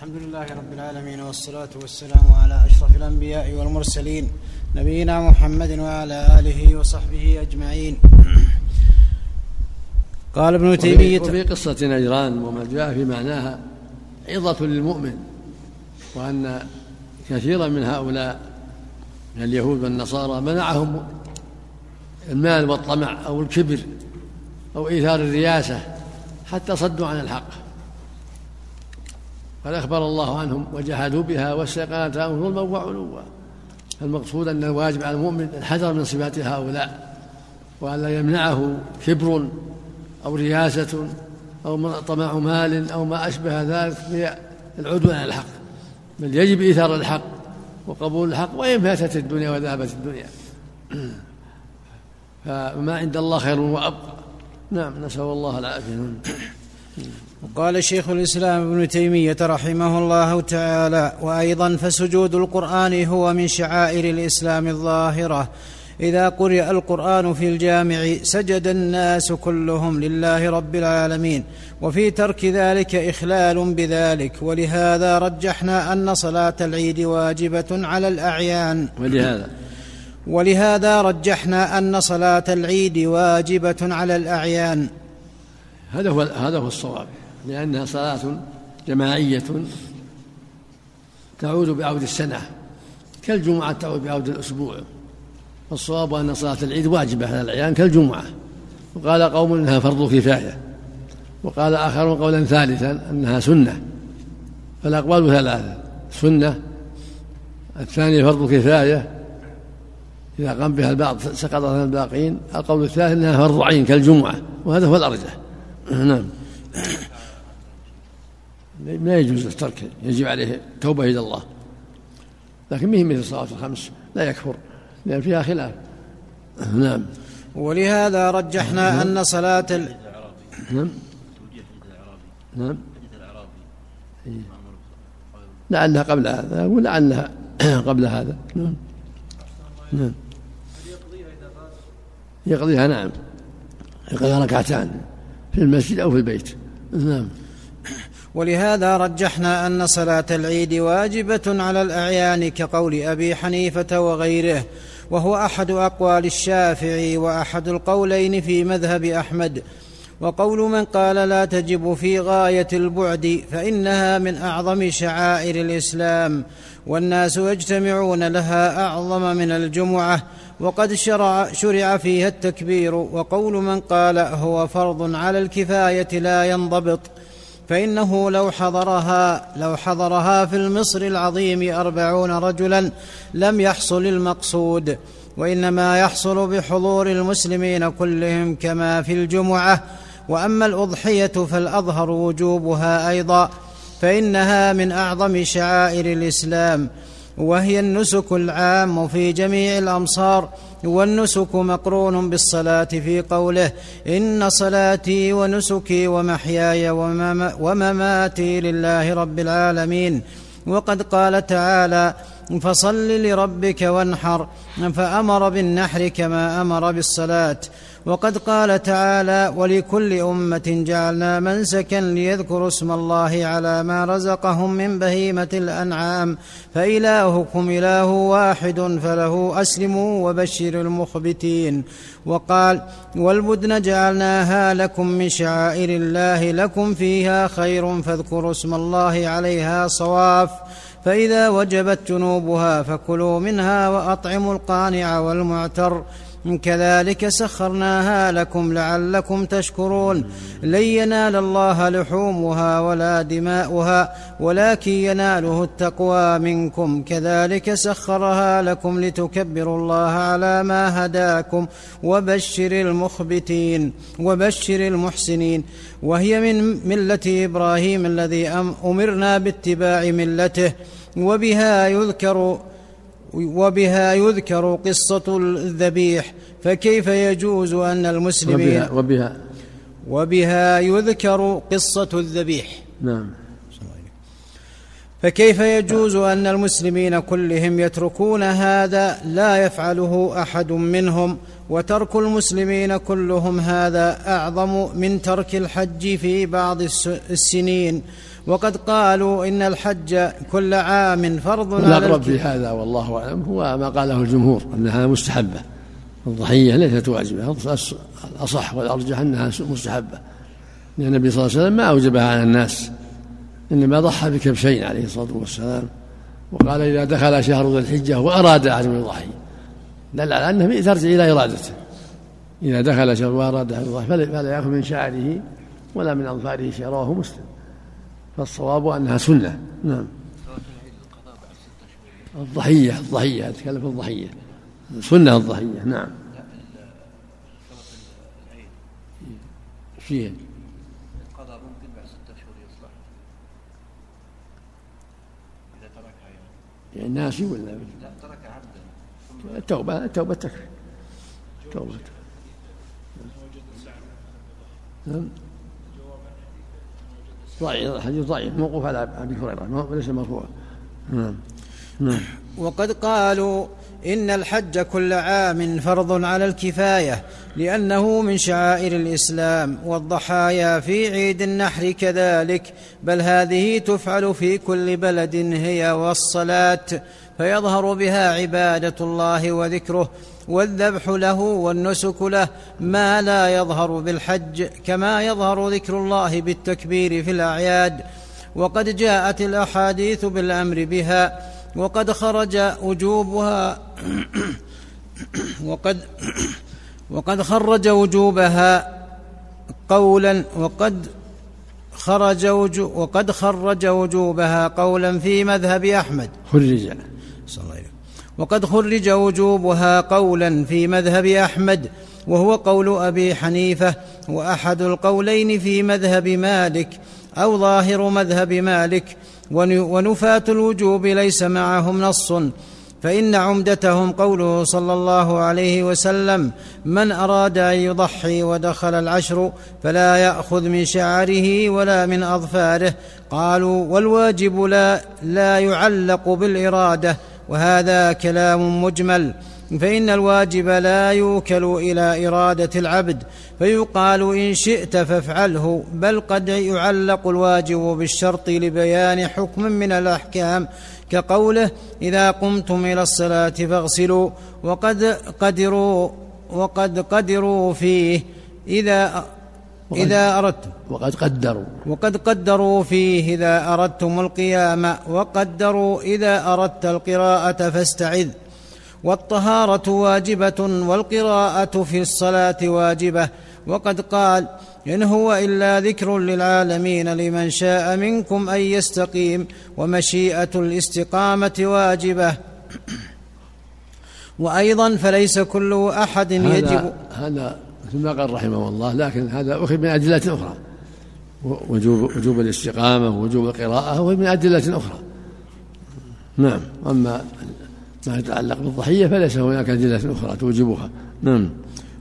الحمد لله رب العالمين والصلاة والسلام على أشرف الأنبياء والمرسلين نبينا محمد وعلى آله وصحبه أجمعين. قال ابن تيمية وفي قصة نجران وما جاء في معناها عظة للمؤمن وأن كثيرا من هؤلاء من اليهود والنصارى منعهم المال والطمع أو الكبر أو إيثار الرياسة حتى صدوا عن الحق. قد أخبر الله عنهم وجحدوا بها واستيقنت ظلما وعلوا. فالمقصود أن الواجب على المؤمن الحذر من صفات هؤلاء وأن لا يمنعه كبر أو رياسة أو طمع مال أو ما أشبه ذلك في العدوان على الحق. بل يجب إيثار الحق وقبول الحق وإن فاتت الدنيا وذهبت الدنيا. فما عند الله خير وأبقى. نعم نسأل الله العافية. وقال شيخ الإسلام ابن تيمية رحمه الله تعالى وأيضا فسجود القرآن هو من شعائر الإسلام الظاهرة. إذا قرئ القرآن في الجامع سجد الناس كلهم لله رب العالمين وفي ترك ذلك إخلال بذلك. ولهذا رجحنا أن صلاة العيد واجبة على الأعيان. ولهذا؟ ولهذا رجحنا أن صلاة العيد واجبة على الأعيان. هذا هو هذا هو الصواب لأنها صلاة جماعية تعود بعود السنة كالجمعة تعود بعود الأسبوع والصواب أن صلاة العيد واجبة على الأعيان كالجمعة. وقال قوم إنها فرض كفاية وقال آخرون قولا ثالثا أنها سنة فالأقوال ثلاثة سنة الثانية فرض كفاية إذا قام بها البعض سقط عن الباقين القول الثالث أنها فرض عين كالجمعة وهذا هو الأرجح. نعم. لا يجوز الترك يجب عليه توبة إلى الله. لكن مهم مثل الصلاة الخمس لا يكفر لأن فيها خلاف. نعم. ولهذا رجحنا نعم. أن صلاة ال... نعم. نعم. لعلها قبل هذا ولعلها قبل هذا. نعم. نعم. يقضيها نعم. يقضيها ركعتان. في المسجد أو في البيت. نعم. ولهذا رجحنا أن صلاة العيد واجبة على الأعيان كقول أبي حنيفة وغيره وهو أحد أقوال الشافعي وأحد القولين في مذهب أحمد. وقول من قال لا تجب في غاية البعد فإنها من أعظم شعائر الإسلام والناس يجتمعون لها أعظم من الجمعة وقد شرع, شرع فيها التكبير وقول من قال هو فرض على الكفاية لا ينضبط فإنه لو حضرها لو حضرها في المصر العظيم أربعون رجلا لم يحصل المقصود وإنما يحصل بحضور المسلمين كلهم كما في الجمعة. وأما الأضحية فالأظهر وجوبها أيضا فإنها من أعظم شعائر الإسلام. وهي النسك العام في جميع الأمصار والنسك مقرون بالصلاة في قوله إن صلاتي ونسكي ومحياي ومماتي لله رب العالمين. وقد قال تعالى فصل لربك وانحر فأمر بالنحر كما أمر بالصلاة. وقد قال تعالى ولكل أمة جعلنا منسكا ليذكروا اسم الله على ما رزقهم من بهيمة الأنعام فإلهكم إله واحد فله أسلموا وبشر المخبتين. وقال والبدن جعلناها لكم من شعائر الله لكم فيها خير فاذكروا اسم الله عليها صواف فإذا وجبت جنوبها فكلوا منها وأطعموا القانع والمعتر. كذلك سخرناها لكم لعلكم تشكرون. لن ينال الله لحومها ولا دماؤها ولكن يناله التقوى منكم. كذلك سخرها لكم لتكبروا الله على ما هداكم وبشر المخبتين وبشر المحسنين. وهي من ملة إبراهيم الذي أمرنا باتباع ملته وبها يذكر وبها يذكر قصة الذبيح فكيف يجوز أن المسلمين وبها, وبها. وبها يذكر قصة الذبيح؟ نعم. فكيف يجوز أن المسلمين كلهم يتركون هذا لا يفعله أحد منهم وترك المسلمين كلهم هذا أعظم من ترك الحج في بعض السنين؟ وقد قالوا إن الحج كل عام فرض على الاقرب في هذا والله أعلم هو ما قاله الجمهور انها مستحبة. الضحية ليست واجبة الأصح والأرجح أنها مستحبة. لأن النبي صلى الله عليه وسلم ما أوجبها على الناس. إنما ضحى بكبشين عليه الصلاة والسلام وقال إذا دخل شهر ذي الحجة وأراد أحد من يضحي دل على أنه ترجع إلى إرادته. إذا دخل شهر وأراد أحد يضحي فلا يأخذ من شعره ولا من أظفاره شيئا رواه مسلم. فالصواب أنها سنة. نعم. الضحية الضحية أتكلم في الضحية. سنة الضحية نعم. فيه يعني ناسي ولا؟ لا ترك التوبة التوبة تكفي توبة نعم. ضعيف الحديث ضعيف موقوف على أبي هريرة وليس مرفوع نعم نعم. وقد قالوا إن الحج كل عام فرض على الكفاية لأنه من شعائر الإسلام والضحايا في عيد النحر كذلك بل هذه تفعل في كل بلد هي والصلاة فيظهر بها عبادة الله وذكره والذبح له والنسك له ما لا يظهر بالحج كما يظهر ذكر الله بالتكبير في الأعياد وقد جاءت الأحاديث بالأمر بها وقد خرج وجوبها وقد وقد خرج وجوبها قولا وقد خرج وجو وقد خرج وجوبها قولا في مذهب أحمد. خرج. وقد خرج وجوبها قولا في مذهب أحمد وهو قول أبي حنيفة وأحد القولين في مذهب مالك أو ظاهر مذهب مالك ونفاة الوجوب ليس معهم نص. فإن عمدتهم قوله صلى الله عليه وسلم من أراد أن يضحي ودخل العشر فلا يأخذ من شعره ولا من أظفاره. قالوا والواجب لا لا يعلق بالإرادة وهذا كلام مجمل. فإن الواجب لا يوكل إلى إرادة العبد فيقال إن شئت فافعله بل قد يعلق الواجب بالشرط لبيان حكم من الأحكام كقوله إذا قمتم إلى الصلاة فاغسلوا وقد قدروا وقد قدروا فيه إذا إذا أردتم. وقد قدروا. وقد قدروا فيه إذا أردتم القيام وقدروا إذا أردت القراءة فاستعذ. والطهارة واجبة والقراءة في الصلاة واجبة. وقد قال إن هو إلا ذكر للعالمين لمن شاء منكم أن يستقيم ومشيئة الاستقامة واجبة. وأيضا فليس كل أحد هذا يجب هذا مثل ما قال رحمه الله لكن هذا أخذ من أدلة أخرى. وجوب وجوب الاستقامة ووجوب القراءة هو من أدلة أخرى. نعم أما ما يتعلق بالضحية فليس هناك أدلة أخرى توجبها. نعم.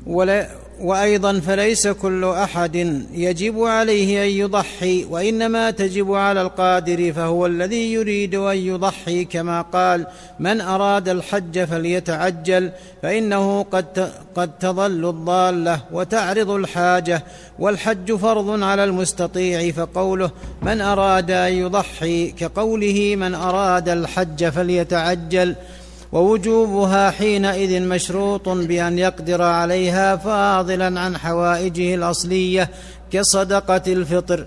ولا وأيضا فليس كل أحد يجب عليه أن يضحي وإنما تجب على القادر فهو الذي يريد أن يضحي. كما قال من أراد الحج فليتعجل فإنه قد قد تضل الضالة وتعرض الحاجة والحج فرض على المستطيع. فقوله من أراد أن يضحي كقوله من أراد الحج فليتعجل ووجوبها حينئذ مشروط بأن يقدر عليها فاضلا عن حوائجه الأصلية كصدقة الفطر.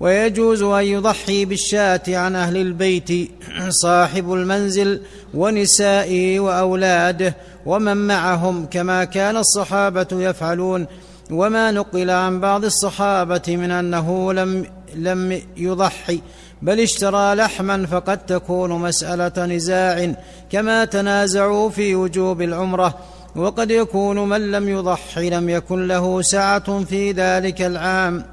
ويجوز أن يضحي بالشاة عن أهل البيت صاحب المنزل ونسائه وأولاده ومن معهم كما كان الصحابة يفعلون. وما نقل عن بعض الصحابة من أنه لم لم يضحي. بل اشترى لحما فقد تكون مسألة نزاع كما تنازعوا في وجوب العمرة وقد يكون من لم يضحي لم يكن له سعة في ذلك العام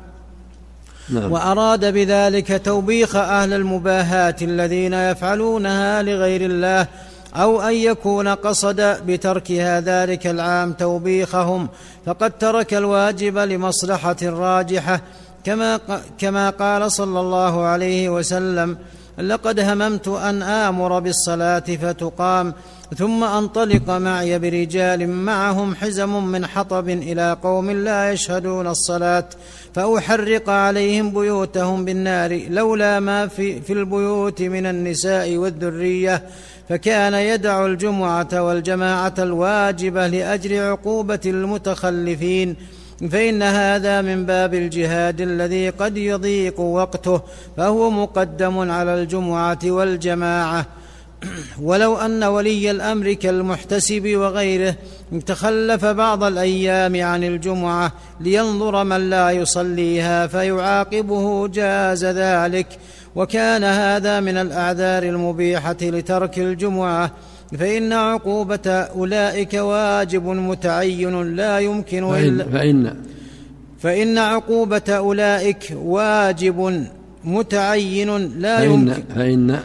نعم. وأراد بذلك توبيخ أهل المباهات الذين يفعلونها لغير الله أو أن يكون قصد بتركها ذلك العام توبيخهم فقد ترك الواجب لمصلحة راجحة كما كما قال صلى الله عليه وسلم لقد هممت أن آمر بالصلاة فتقام ثم أنطلق معي برجال معهم حزم من حطب إلى قوم لا يشهدون الصلاة فأحرق عليهم بيوتهم بالنار لولا ما في, في البيوت من النساء والذرية فكان يدع الجمعة والجماعة الواجبه لاجل عقوبة المتخلفين. فإن هذا من باب الجهاد الذي قد يضيق وقته فهو مقدم على الجمعة والجماعة. ولو أن ولي الأمر كالمحتسب وغيره تخلف بعض الأيام عن الجمعة لينظر من لا يصليها فيعاقبه جاز ذلك. وكان هذا من الأعذار المبيحة لترك الجمعة. فإن عقوبة أولئك واجب متعين لا يمكن إلا فإن فإن عقوبة أولئك واجب متعين لا فإن يمكن فإن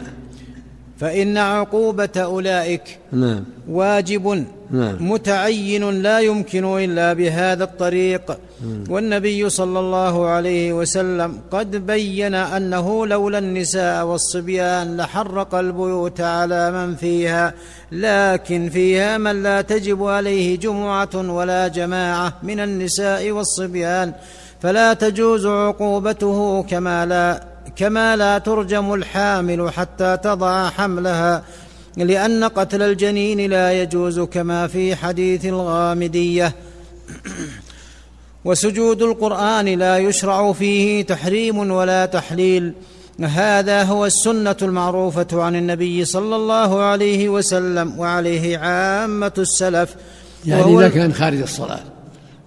فإن عقوبة أولئك نعم. واجب نعم. متعين لا يمكن إلا بهذا الطريق. والنبي صلى الله عليه وسلم قد بين أنه لولا النساء والصبيان لحرق البيوت على من فيها لكن فيها من لا تجب عليه جمعة ولا جماعة من النساء والصبيان. فلا تجوز عقوبته كما لا كما لا ترجم الحامل حتى تضع حملها. لأن قتل الجنين لا يجوز كما في حديث الغامدية. وسجود القرآن لا يشرع فيه تحريم ولا تحليل. هذا هو السنة المعروفة عن النبي صلى الله عليه وسلم وعليه عامة السلف. يعني إذا كان خارج الصلاة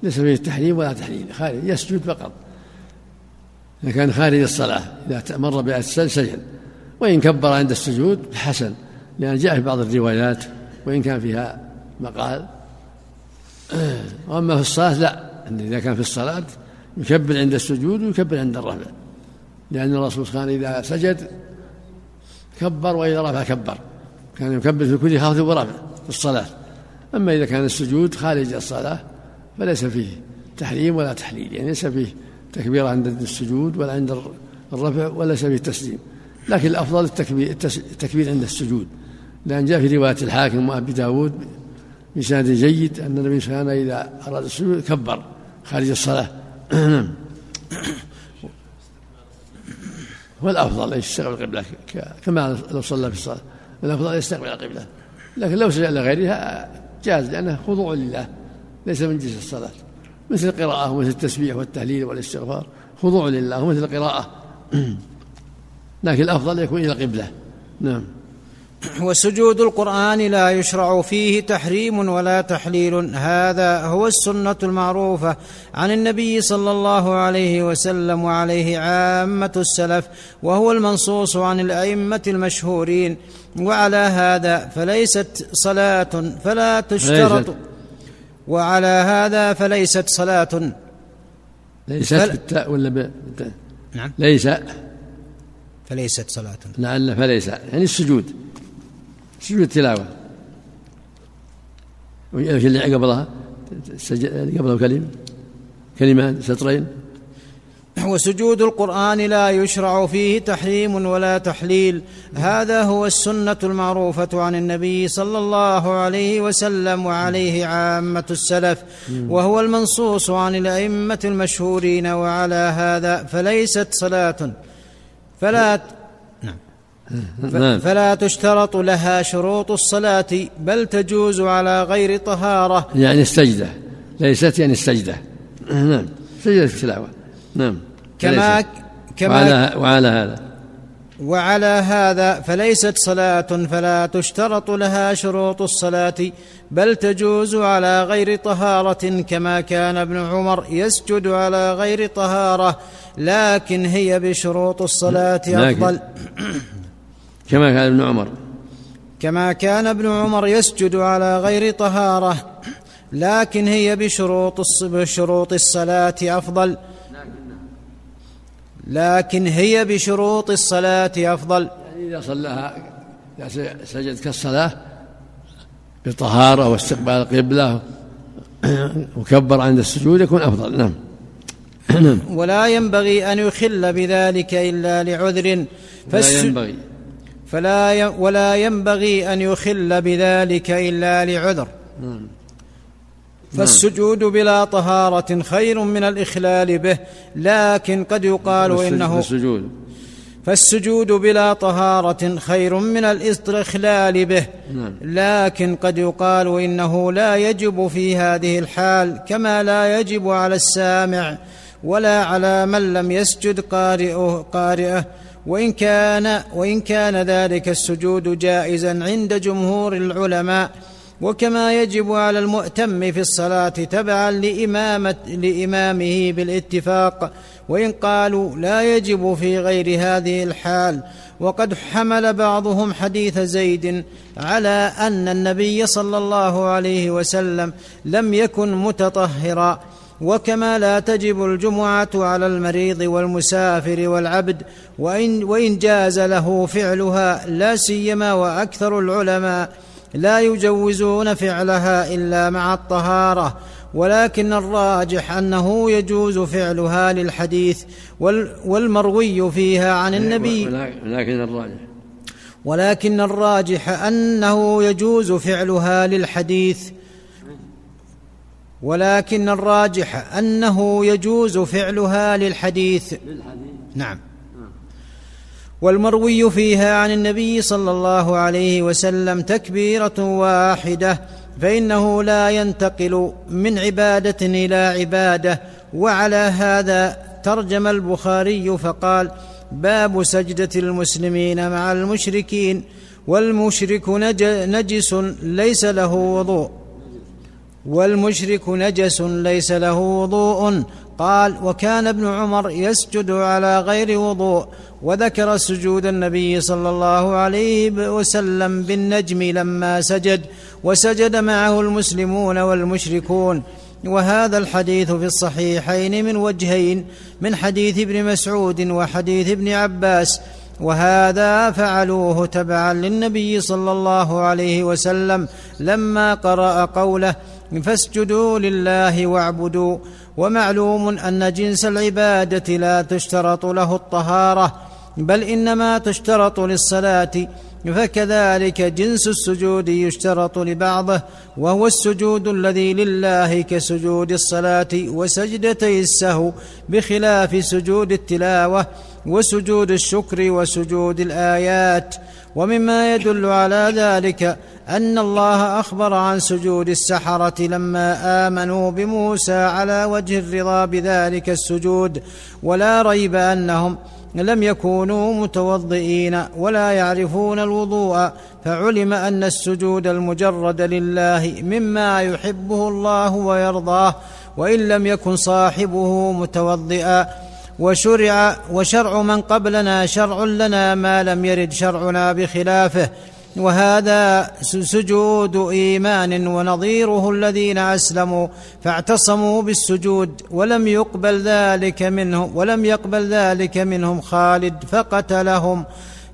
ليس فيه تحريم ولا تحليل خارج يسجد فقط. إذا كان خارج الصلاة إذا مر بآية سجد وإن كبر عند السجود حسن. لأن جاء في بعض الروايات وإن كان فيها مقال. وأما في الصلاة لا إذا كان في الصلاة يكبر عند السجود ويكبر عند الرفع لأن الرسول كان إذا سجد كبر وإذا رفع كبر كان يكبر في كل خافض ورفع في الصلاة. أما إذا كان السجود خارج الصلاة فليس فيه تحريم ولا تحليل يعني ليس فيه تكبير عند السجود ولا عند الرفع ولا سبيل التسليم لكن الأفضل التكبير, التكبير عند السجود. لأن جاء في رواية الحاكم وأبي داود بسند جيد أن النبي وسلم إذا أراد السجود كبر خارج الصلاة. والأفضل أن يستقبل القبلة كما لو صلى في الصلاة. الأفضل أن يستقبل القبلة. لكن لو سجد لغيرها جاز لأنه خضوع لله ليس من جنس الصلاة. مثل القراءة ومثل التسبيح والتهليل والاستغفار خضوع لله ومثل القراءة. لكن الأفضل يكون إلى القبلة نعم. وسجود القرآن لا يشرع فيه تحريم ولا تحليل. هذا هو السنة المعروفة عن النبي صلى الله عليه وسلم وعليه عامة السلف وهو المنصوص عن الأئمة المشهورين. وعلى هذا فليست صلاة فلا تشترط. وعلى هذا فليست صلاة. ليست فل... بالتاء ولا ب... نعم. ليس. فليست صلاة. لعل فليس. يعني السجود. سجود التلاوة اللي قبلها. قبله كلمة. كلمة سطرين وسجود القرآن لا يشرع فيه تحريم ولا تحليل. هذا هو السنة المعروفة عن النبي صلى الله عليه وسلم وعليه عامة السلف. وهو المنصوص عن الأئمة المشهورين وعلى هذا فليست صلاة. فلا. فلا تشترط لها شروط الصلاة بل تجوز على غير طهارة. يعني السجدة. ليست يعني السجدة. نعم. سجدة التلاوة. نعم. كما كما وعلى, وعلى هذا. وعلى هذا فليست صلاة فلا تشترط لها شروط الصلاة بل تجوز على غير طهارة كما كان ابن عمر يسجد على غير طهارة لكن هي بشروط الصلاة أفضل. كما كان ابن عمر. كما كان ابن عمر يسجد على غير طهارة لكن هي بشروط بشروط الصلاة أفضل. لكن هي بشروط الصلاة أفضل. يعني إذا صلاها إذا سجد كالصلاة بطهارة واستقبال القبلة وكبر عند السجود يكون أفضل. نعم. ولا ينبغي أن يخل بذلك إلا لعذر. فالس... لا ينبغي. فلا ولا ينبغي أن يخل بذلك إلا لعذر. نعم. فالسجود بلا طهارة خير من الإخلال به لكن قد يقال إنه السجود. فالسجود بلا طهارة خير من الاستخلال به نعم. لكن قد يقال إنه لا يجب في هذه الحال كما لا يجب على السامع ولا على من لم يسجد قارئه, قارئه. وإن كان وإن كان ذلك السجود جائزا عند جمهور العلماء وكما يجب على المؤتم في الصلاة تبعا لإمامة لإمامه بالاتفاق وإن قالوا لا يجب في غير هذه الحال. وقد حمل بعضهم حديث زيد على أن النبي صلى الله عليه وسلم لم يكن متطهرا. وكما لا تجب الجمعة على المريض والمسافر والعبد وإن, وإن جاز له فعلها لا سيما وأكثر العلماء لا يجوزون فعلها إلا مع الطهارة. ولكن الراجح أنه يجوز فعلها للحديث والمروي فيها عن النبي. ولكن الراجح. ولكن الراجح أنه يجوز فعلها للحديث ولكن الراجح أنه يجوز فعلها للحديث. نعم. والمروي فيها عن النبي صلى الله عليه وسلم تكبيرة واحدة فإنه لا ينتقل من عبادة إلى عبادة وعلى هذا ترجم البخاري فقال باب سجدة المسلمين مع المشركين والمشرك نجس ليس له وضوء. والمشرك نجس ليس له وضوء. قال وكان ابن عمر يسجد على غير وضوء وذكر سجود النبي صلى الله عليه وسلم بالنجم لما سجد وسجد معه المسلمون والمشركون. وهذا الحديث في الصحيحين من وجهين من حديث ابن مسعود وحديث ابن عباس. وهذا فعلوه تبعا للنبي صلى الله عليه وسلم لما قرأ قوله فاسجدوا لله واعبدوا. ومعلوم أن جنس العبادة لا تشترط له الطهارة بل إنما تشترط للصلاة. فكذلك جنس السجود يشترط لبعضه وهو السجود الذي لله كسجود الصلاة وسجدتي السهو بخلاف سجود التلاوة وسجود الشكر وسجود الآيات. ومما يدل على ذلك أن الله أخبر عن سجود السحرة لما آمنوا بموسى على وجه الرضا بذلك السجود ولا ريب أنهم لم يكونوا متوضئين ولا يعرفون الوضوء فعلم أن السجود المجرد لله مما يحبه الله ويرضاه وإن لم يكن صاحبه متوضئا. وشرع وشرع من قبلنا شرع لنا ما لم يرد شرعنا بخلافه وهذا سجود إيمان ونظيره الذين أسلموا فاعتصموا بالسجود ولم يقبل ذلك منهم ولم يقبل ذلك منهم خالد فقتلهم.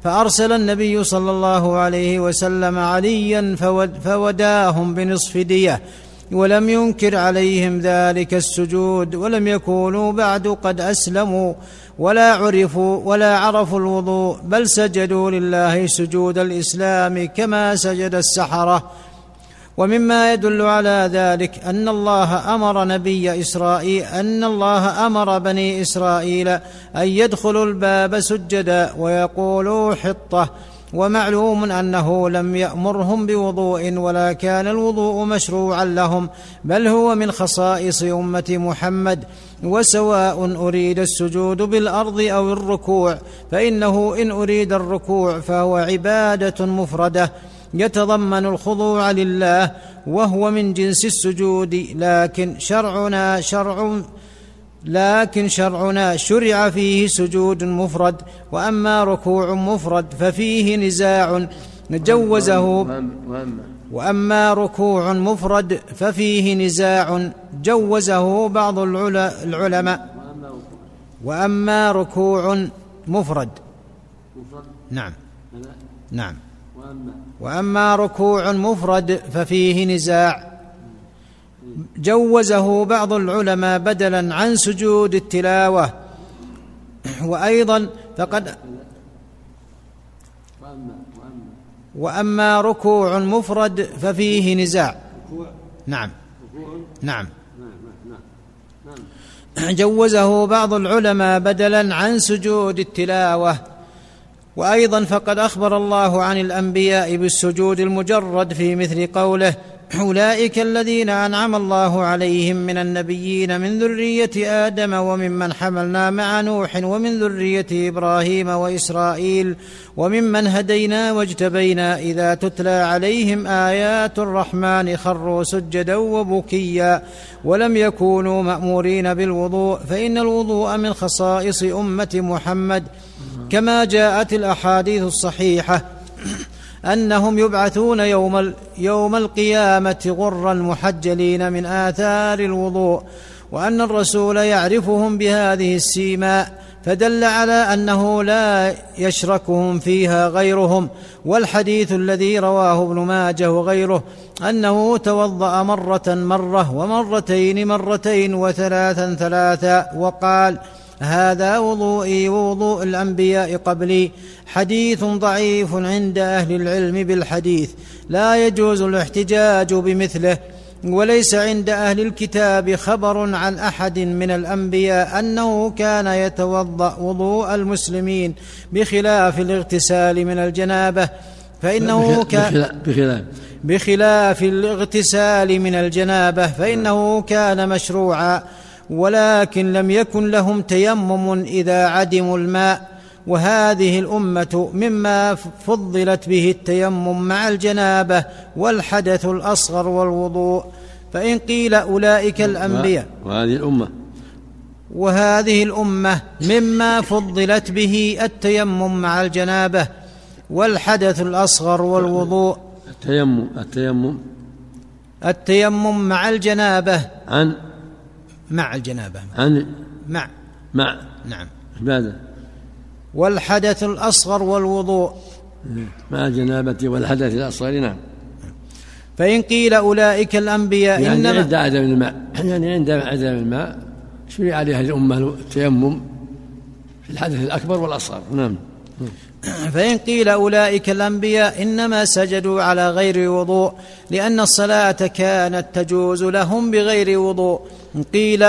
فأرسل النبي صلى الله عليه وسلم عليا فوداهم بنصف دية. ولم ينكر عليهم ذلك السجود ولم يكونوا بعد قد أسلموا ولا عرفوا ولا عرفوا الوضوء بل سجدوا لله سجود الإسلام كما سجد السحرة. ومما يدل على ذلك أن الله أمر نبي إسرائيل أن الله أمر بني إسرائيل أن يدخلوا الباب سجدا ويقولوا حطة. ومعلوم أنه لم يأمرهم بوضوء ولا كان الوضوء مشروعا لهم بل هو من خصائص أمة محمد وسواء أريد السجود بالأرض أو الركوع فإنه إن أريد الركوع فهو عبادة مفردة يتضمن الخضوع لله وهو من جنس السجود لكن شرعنا شرع لكن شرعنا شرع فيه سجود مفرد وأما ركوع مفرد ففيه نزاع جوزه واما ركوع مفرد ففيه نزاع جوزه بعض العلماء. وأما ركوع مفرد. نعم. نعم. وأما ركوع مفرد ففيه نزاع جوزه بعض العلماء بدلا عن سجود التلاوة. وأيضا فقد وأما ركوع مفرد ففيه نزاع. نعم. نعم. جوزه بعض العلماء بدلا عن سجود التلاوة. وأيضا فقد أخبر الله عن الأنبياء بالسجود المجرد في مثل قوله أولئك الذين أنعم الله عليهم من النبيين من ذرية آدم وممن حملنا مع نوح ومن ذرية إبراهيم وإسرائيل وممن هدينا واجتبينا إذا تتلى عليهم آيات الرحمن خروا سجدا وبكيا ولم يكونوا مأمورين بالوضوء فإن الوضوء من خصائص أمة محمد كما جاءت الأحاديث الصحيحة أنهم يبعثون يوم يوم القيامة غرا محجلين من آثار الوضوء وأن الرسول يعرفهم بهذه السيماء فدل على أنه لا يشركهم فيها غيرهم. والحديث الذي رواه ابن ماجه وغيره أنه توضأ مرة مرة ومرتين مرتين وثلاثا ثلاثا وقال هذا وضوئي ووضوء الأنبياء قبلي. حديث ضعيف عند أهل العلم بالحديث. لا يجوز الاحتجاج بمثله. وليس عند أهل الكتاب خبر عن أحد من الأنبياء أنه كان يتوضأ وضوء المسلمين بخلاف الاغتسال من الجنابة. فإنه كان بخلاف. بخلاف الاغتسال من الجنابة فإنه كان مشروعا. ولكن لم يكن لهم تيمم إذا عدموا الماء وهذه الأمة مما فضلت به التيمم مع الجنابة والحدث الأصغر والوضوء. فإن قيل أولئك الأنبياء. وهذه الأمة. وهذه الأمة مما فضلت به التيمم مع الجنابة والحدث الأصغر والوضوء. التيمم التيمم. التيمم مع الجنابة عن مع الجنابة. عن مع. مع. نعم. ماذا؟ والحدث الأصغر والوضوء. مع الجنابة والحدث الأصغر نعم. فإن قيل أولئك الأنبياء يعني إنما عند عدم الماء. يعني عند عدم الماء شرع عليها الأمة التيمم في الحدث الأكبر والأصغر. نعم. فإن قيل أولئك الأنبياء إنما سجدوا على غير وضوء لأن الصلاة كانت تجوز لهم بغير وضوء. قيل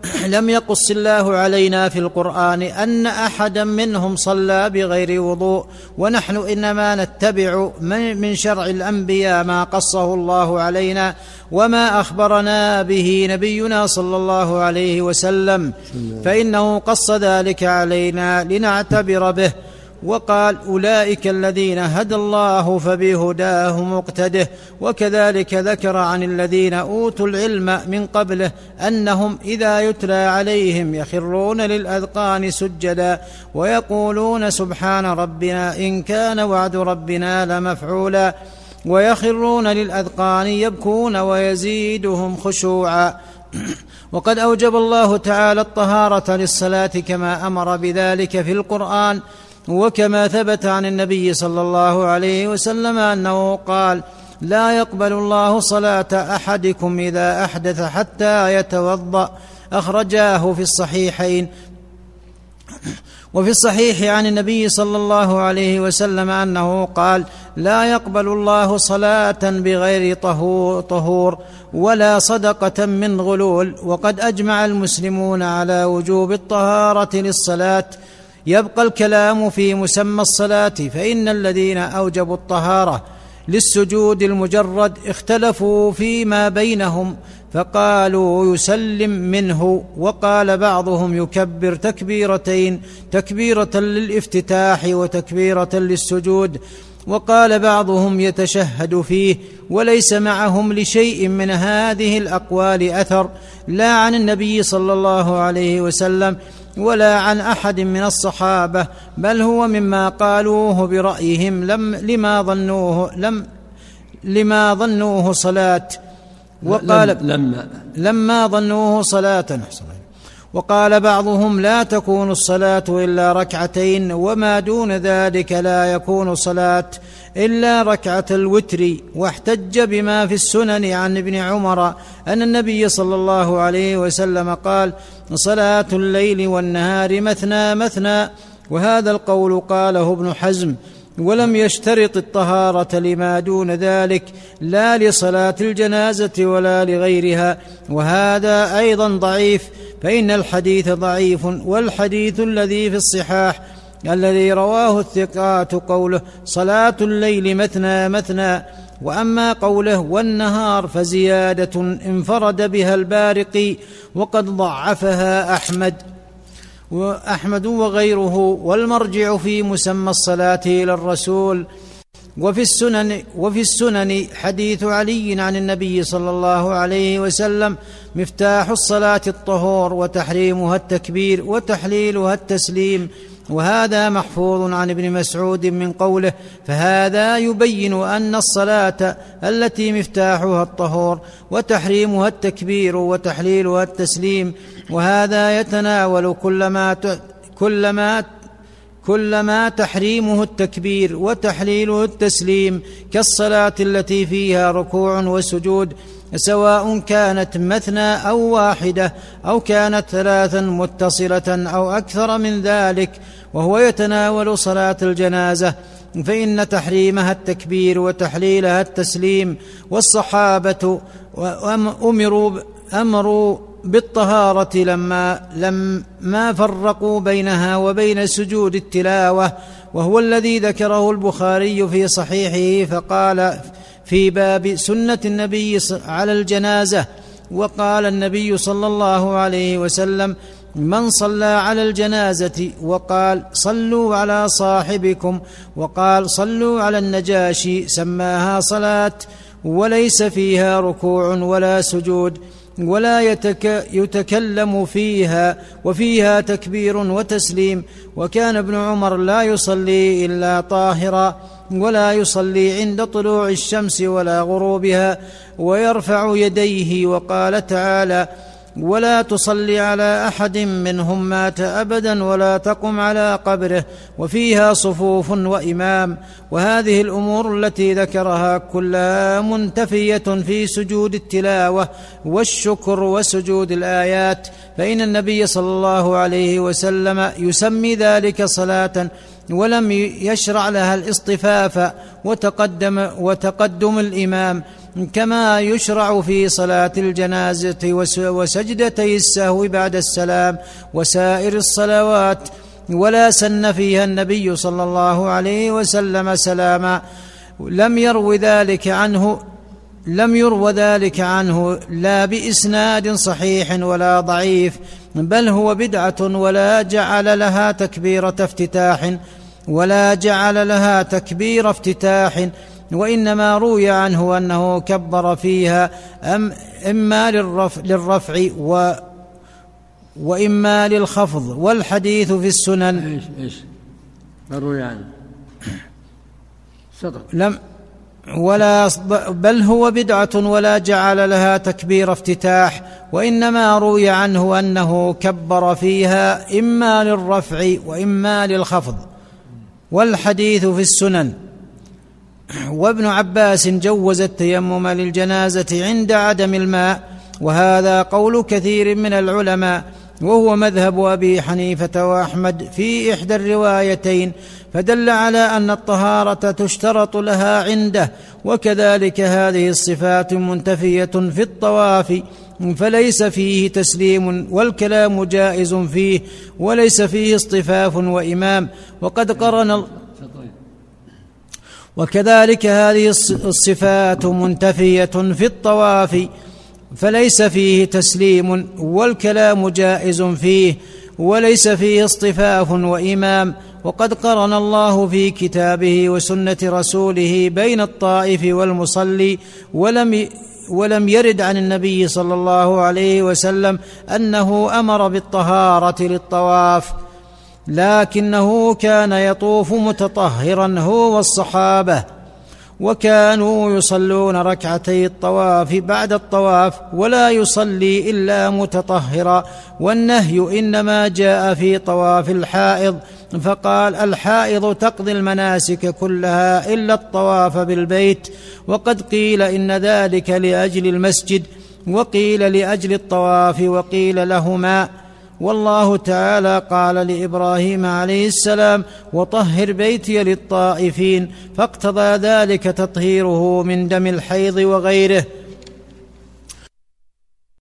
لم يقص الله علينا في القرآن أن أحدا منهم صلى بغير وضوء ونحن إنما نتبع من شرع الأنبياء ما قصه الله علينا وما أخبرنا به نبينا صلى الله عليه وسلم. فإنه قص ذلك علينا لنعتبر به. وقال أولئك الذين هدى الله فبهداه مقتده وكذلك ذكر عن الذين أوتوا العلم من قبله أنهم إذا يتلى عليهم يخرون للأذقان سجدا ويقولون سبحان ربنا إن كان وعد ربنا لمفعولا ويخرون للأذقان يبكون ويزيدهم خشوعا. وقد أوجب الله تعالى الطهارة للصلاة كما أمر بذلك في القرآن. وكما ثبت عن النبي صلى الله عليه وسلم أنه قال لا يقبل الله صلاة أحدكم إذا أحدث حتى يتوضأ أخرجاه في الصحيحين. وفي الصحيح عن النبي صلى الله عليه وسلم أنه قال لا يقبل الله صلاة بغير طهور ولا صدقة من غلول وقد أجمع المسلمون على وجوب الطهارة للصلاة يبقى الكلام في مسمى الصلاة فإن الذين أوجبوا الطهارة للسجود المجرد اختلفوا فيما بينهم فقالوا يسلم منه وقال بعضهم يكبر تكبيرتين تكبيرة للافتتاح وتكبيرة للسجود وقال بعضهم يتشهد فيه وليس معهم لشيء من هذه الأقوال أثر لا عن النبي صلى الله عليه وسلم ولا عن أحد من الصحابة بل هو مما قالوه برأيهم لم لما ظنوه لم لما ظنوه صلاة. وقال لما لما ظنوه صلاة. وقال بعضهم لا تكون الصلاة إلا ركعتين وما دون ذلك لا يكون صلاة. إلا ركعة الوتر واحتج بما في السنن عن ابن عمر أن النبي صلى الله عليه وسلم قال صلاة الليل والنهار مثنى مثنى وهذا القول قاله ابن حزم ولم يشترط الطهارة لما دون ذلك لا لصلاة الجنازة ولا لغيرها وهذا أيضا ضعيف فإن الحديث ضعيف والحديث الذي في الصحاح الذي رواه الثقات قوله صلاة الليل مثنى مثنى وأما قوله والنهار فزيادة انفرد بها البارقي وقد ضعفها أحمد وأحمد وغيره والمرجع في مسمى الصلاة إلى الرسول. وفي السنن وفي السنن حديث علي عن النبي صلى الله عليه وسلم مفتاح الصلاة الطهور وتحريمها التكبير وتحليلها التسليم. وهذا محفوظ عن ابن مسعود من قوله فهذا يبين أن الصلاة التي مفتاحها الطهور وتحريمها التكبير وتحليلها التسليم وهذا يتناول كل ما كل ما كل ما تحريمه التكبير وتحليله التسليم كالصلاة التي فيها ركوع وسجود سواء كانت مثنى أو واحدة أو كانت ثلاثا متصلة أو أكثر من ذلك وهو يتناول صلاة الجنازة فإن تحريمها التكبير وتحليلها التسليم والصحابة أمروا أمروا بالطهارة لما لما فرقوا بينها وبين سجود التلاوة وهو الذي ذكره البخاري في صحيحه فقال في باب سنة النبي على الجنازة وقال النبي صلى الله عليه وسلم من صلى على الجنازة وقال صلوا على صاحبكم وقال صلوا على النجاشي سماها صلاة وليس فيها ركوع ولا سجود ولا يتك يتكلم فيها وفيها تكبير وتسليم وكان ابن عمر لا يصلي إلا طاهرا. ولا يصلي عند طلوع الشمس ولا غروبها ويرفع يديه وقال تعالى ولا تصل على أحد منهم مات أبدا ولا تقم على قبره وفيها صفوف وإمام وهذه الأمور التي ذكرها كلها منتفية في سجود التلاوة والشكر وسجود الآيات فإن النبي صلى الله عليه وسلم يسمي ذلك صلاة ولم يشرع لها الاصطفاف وتقدم وتقدم الإمام كما يشرع في صلاة الجنازة وسجدتي السهو بعد السلام وسائر الصلوات ولا سن فيها النبي صلى الله عليه وسلم سلاما. لم يرو ذلك عنه لم يرو ذلك عنه لا بإسناد صحيح ولا ضعيف بل هو بدعة ولا جعل لها تكبيرة افتتاح ولا جعل لها تكبير افتتاح وإنما روي عنه أنه كبر فيها أم إما للرفع, للرفع و وإما للخفض والحديث في السنن. إيش إيش؟ ما روي عنه. صدق. لم ولا بل هو بدعة ولا جعل لها تكبير افتتاح وإنما روي عنه أنه كبر فيها إما للرفع وإما للخفض. والحديث في السنن. وابن عباس جوز التيمم للجنازة عند عدم الماء وهذا قول كثير من العلماء وهو مذهب أبي حنيفة وأحمد في إحدى الروايتين فدل على أن الطهارة تشترط لها عنده وكذلك هذه الصفات منتفية في الطواف فليس فيه تسليم والكلام جائز فيه وليس فيه اصطفاف وإمام. وقد قرن وكذلك هذه الصفات منتفية في الطواف فليس فيه تسليم والكلام جائز فيه وليس فيه اصطفاف وإمام. وقد قرن الله في كتابه وسنة رسوله بين الطائف والمصلي ولم ولم يرد عن النبي صلى الله عليه وسلم أنه أمر بالطهارة للطواف لكنه كان يطوف متطهرا هو والصحابة. وكانوا يصلون ركعتي الطواف بعد الطواف ولا يصلي إلا متطهرا والنهي إنما جاء في طواف الحائض فقال الحائض تقضي المناسك كلها إلا الطواف بالبيت وقد قيل إن ذلك لأجل المسجد وقيل لأجل الطواف وقيل لهما والله تعالى قال لإبراهيم عليه السلام وطهر بيتي للطائفين فاقتضى ذلك تطهيره من دم الحيض وغيره.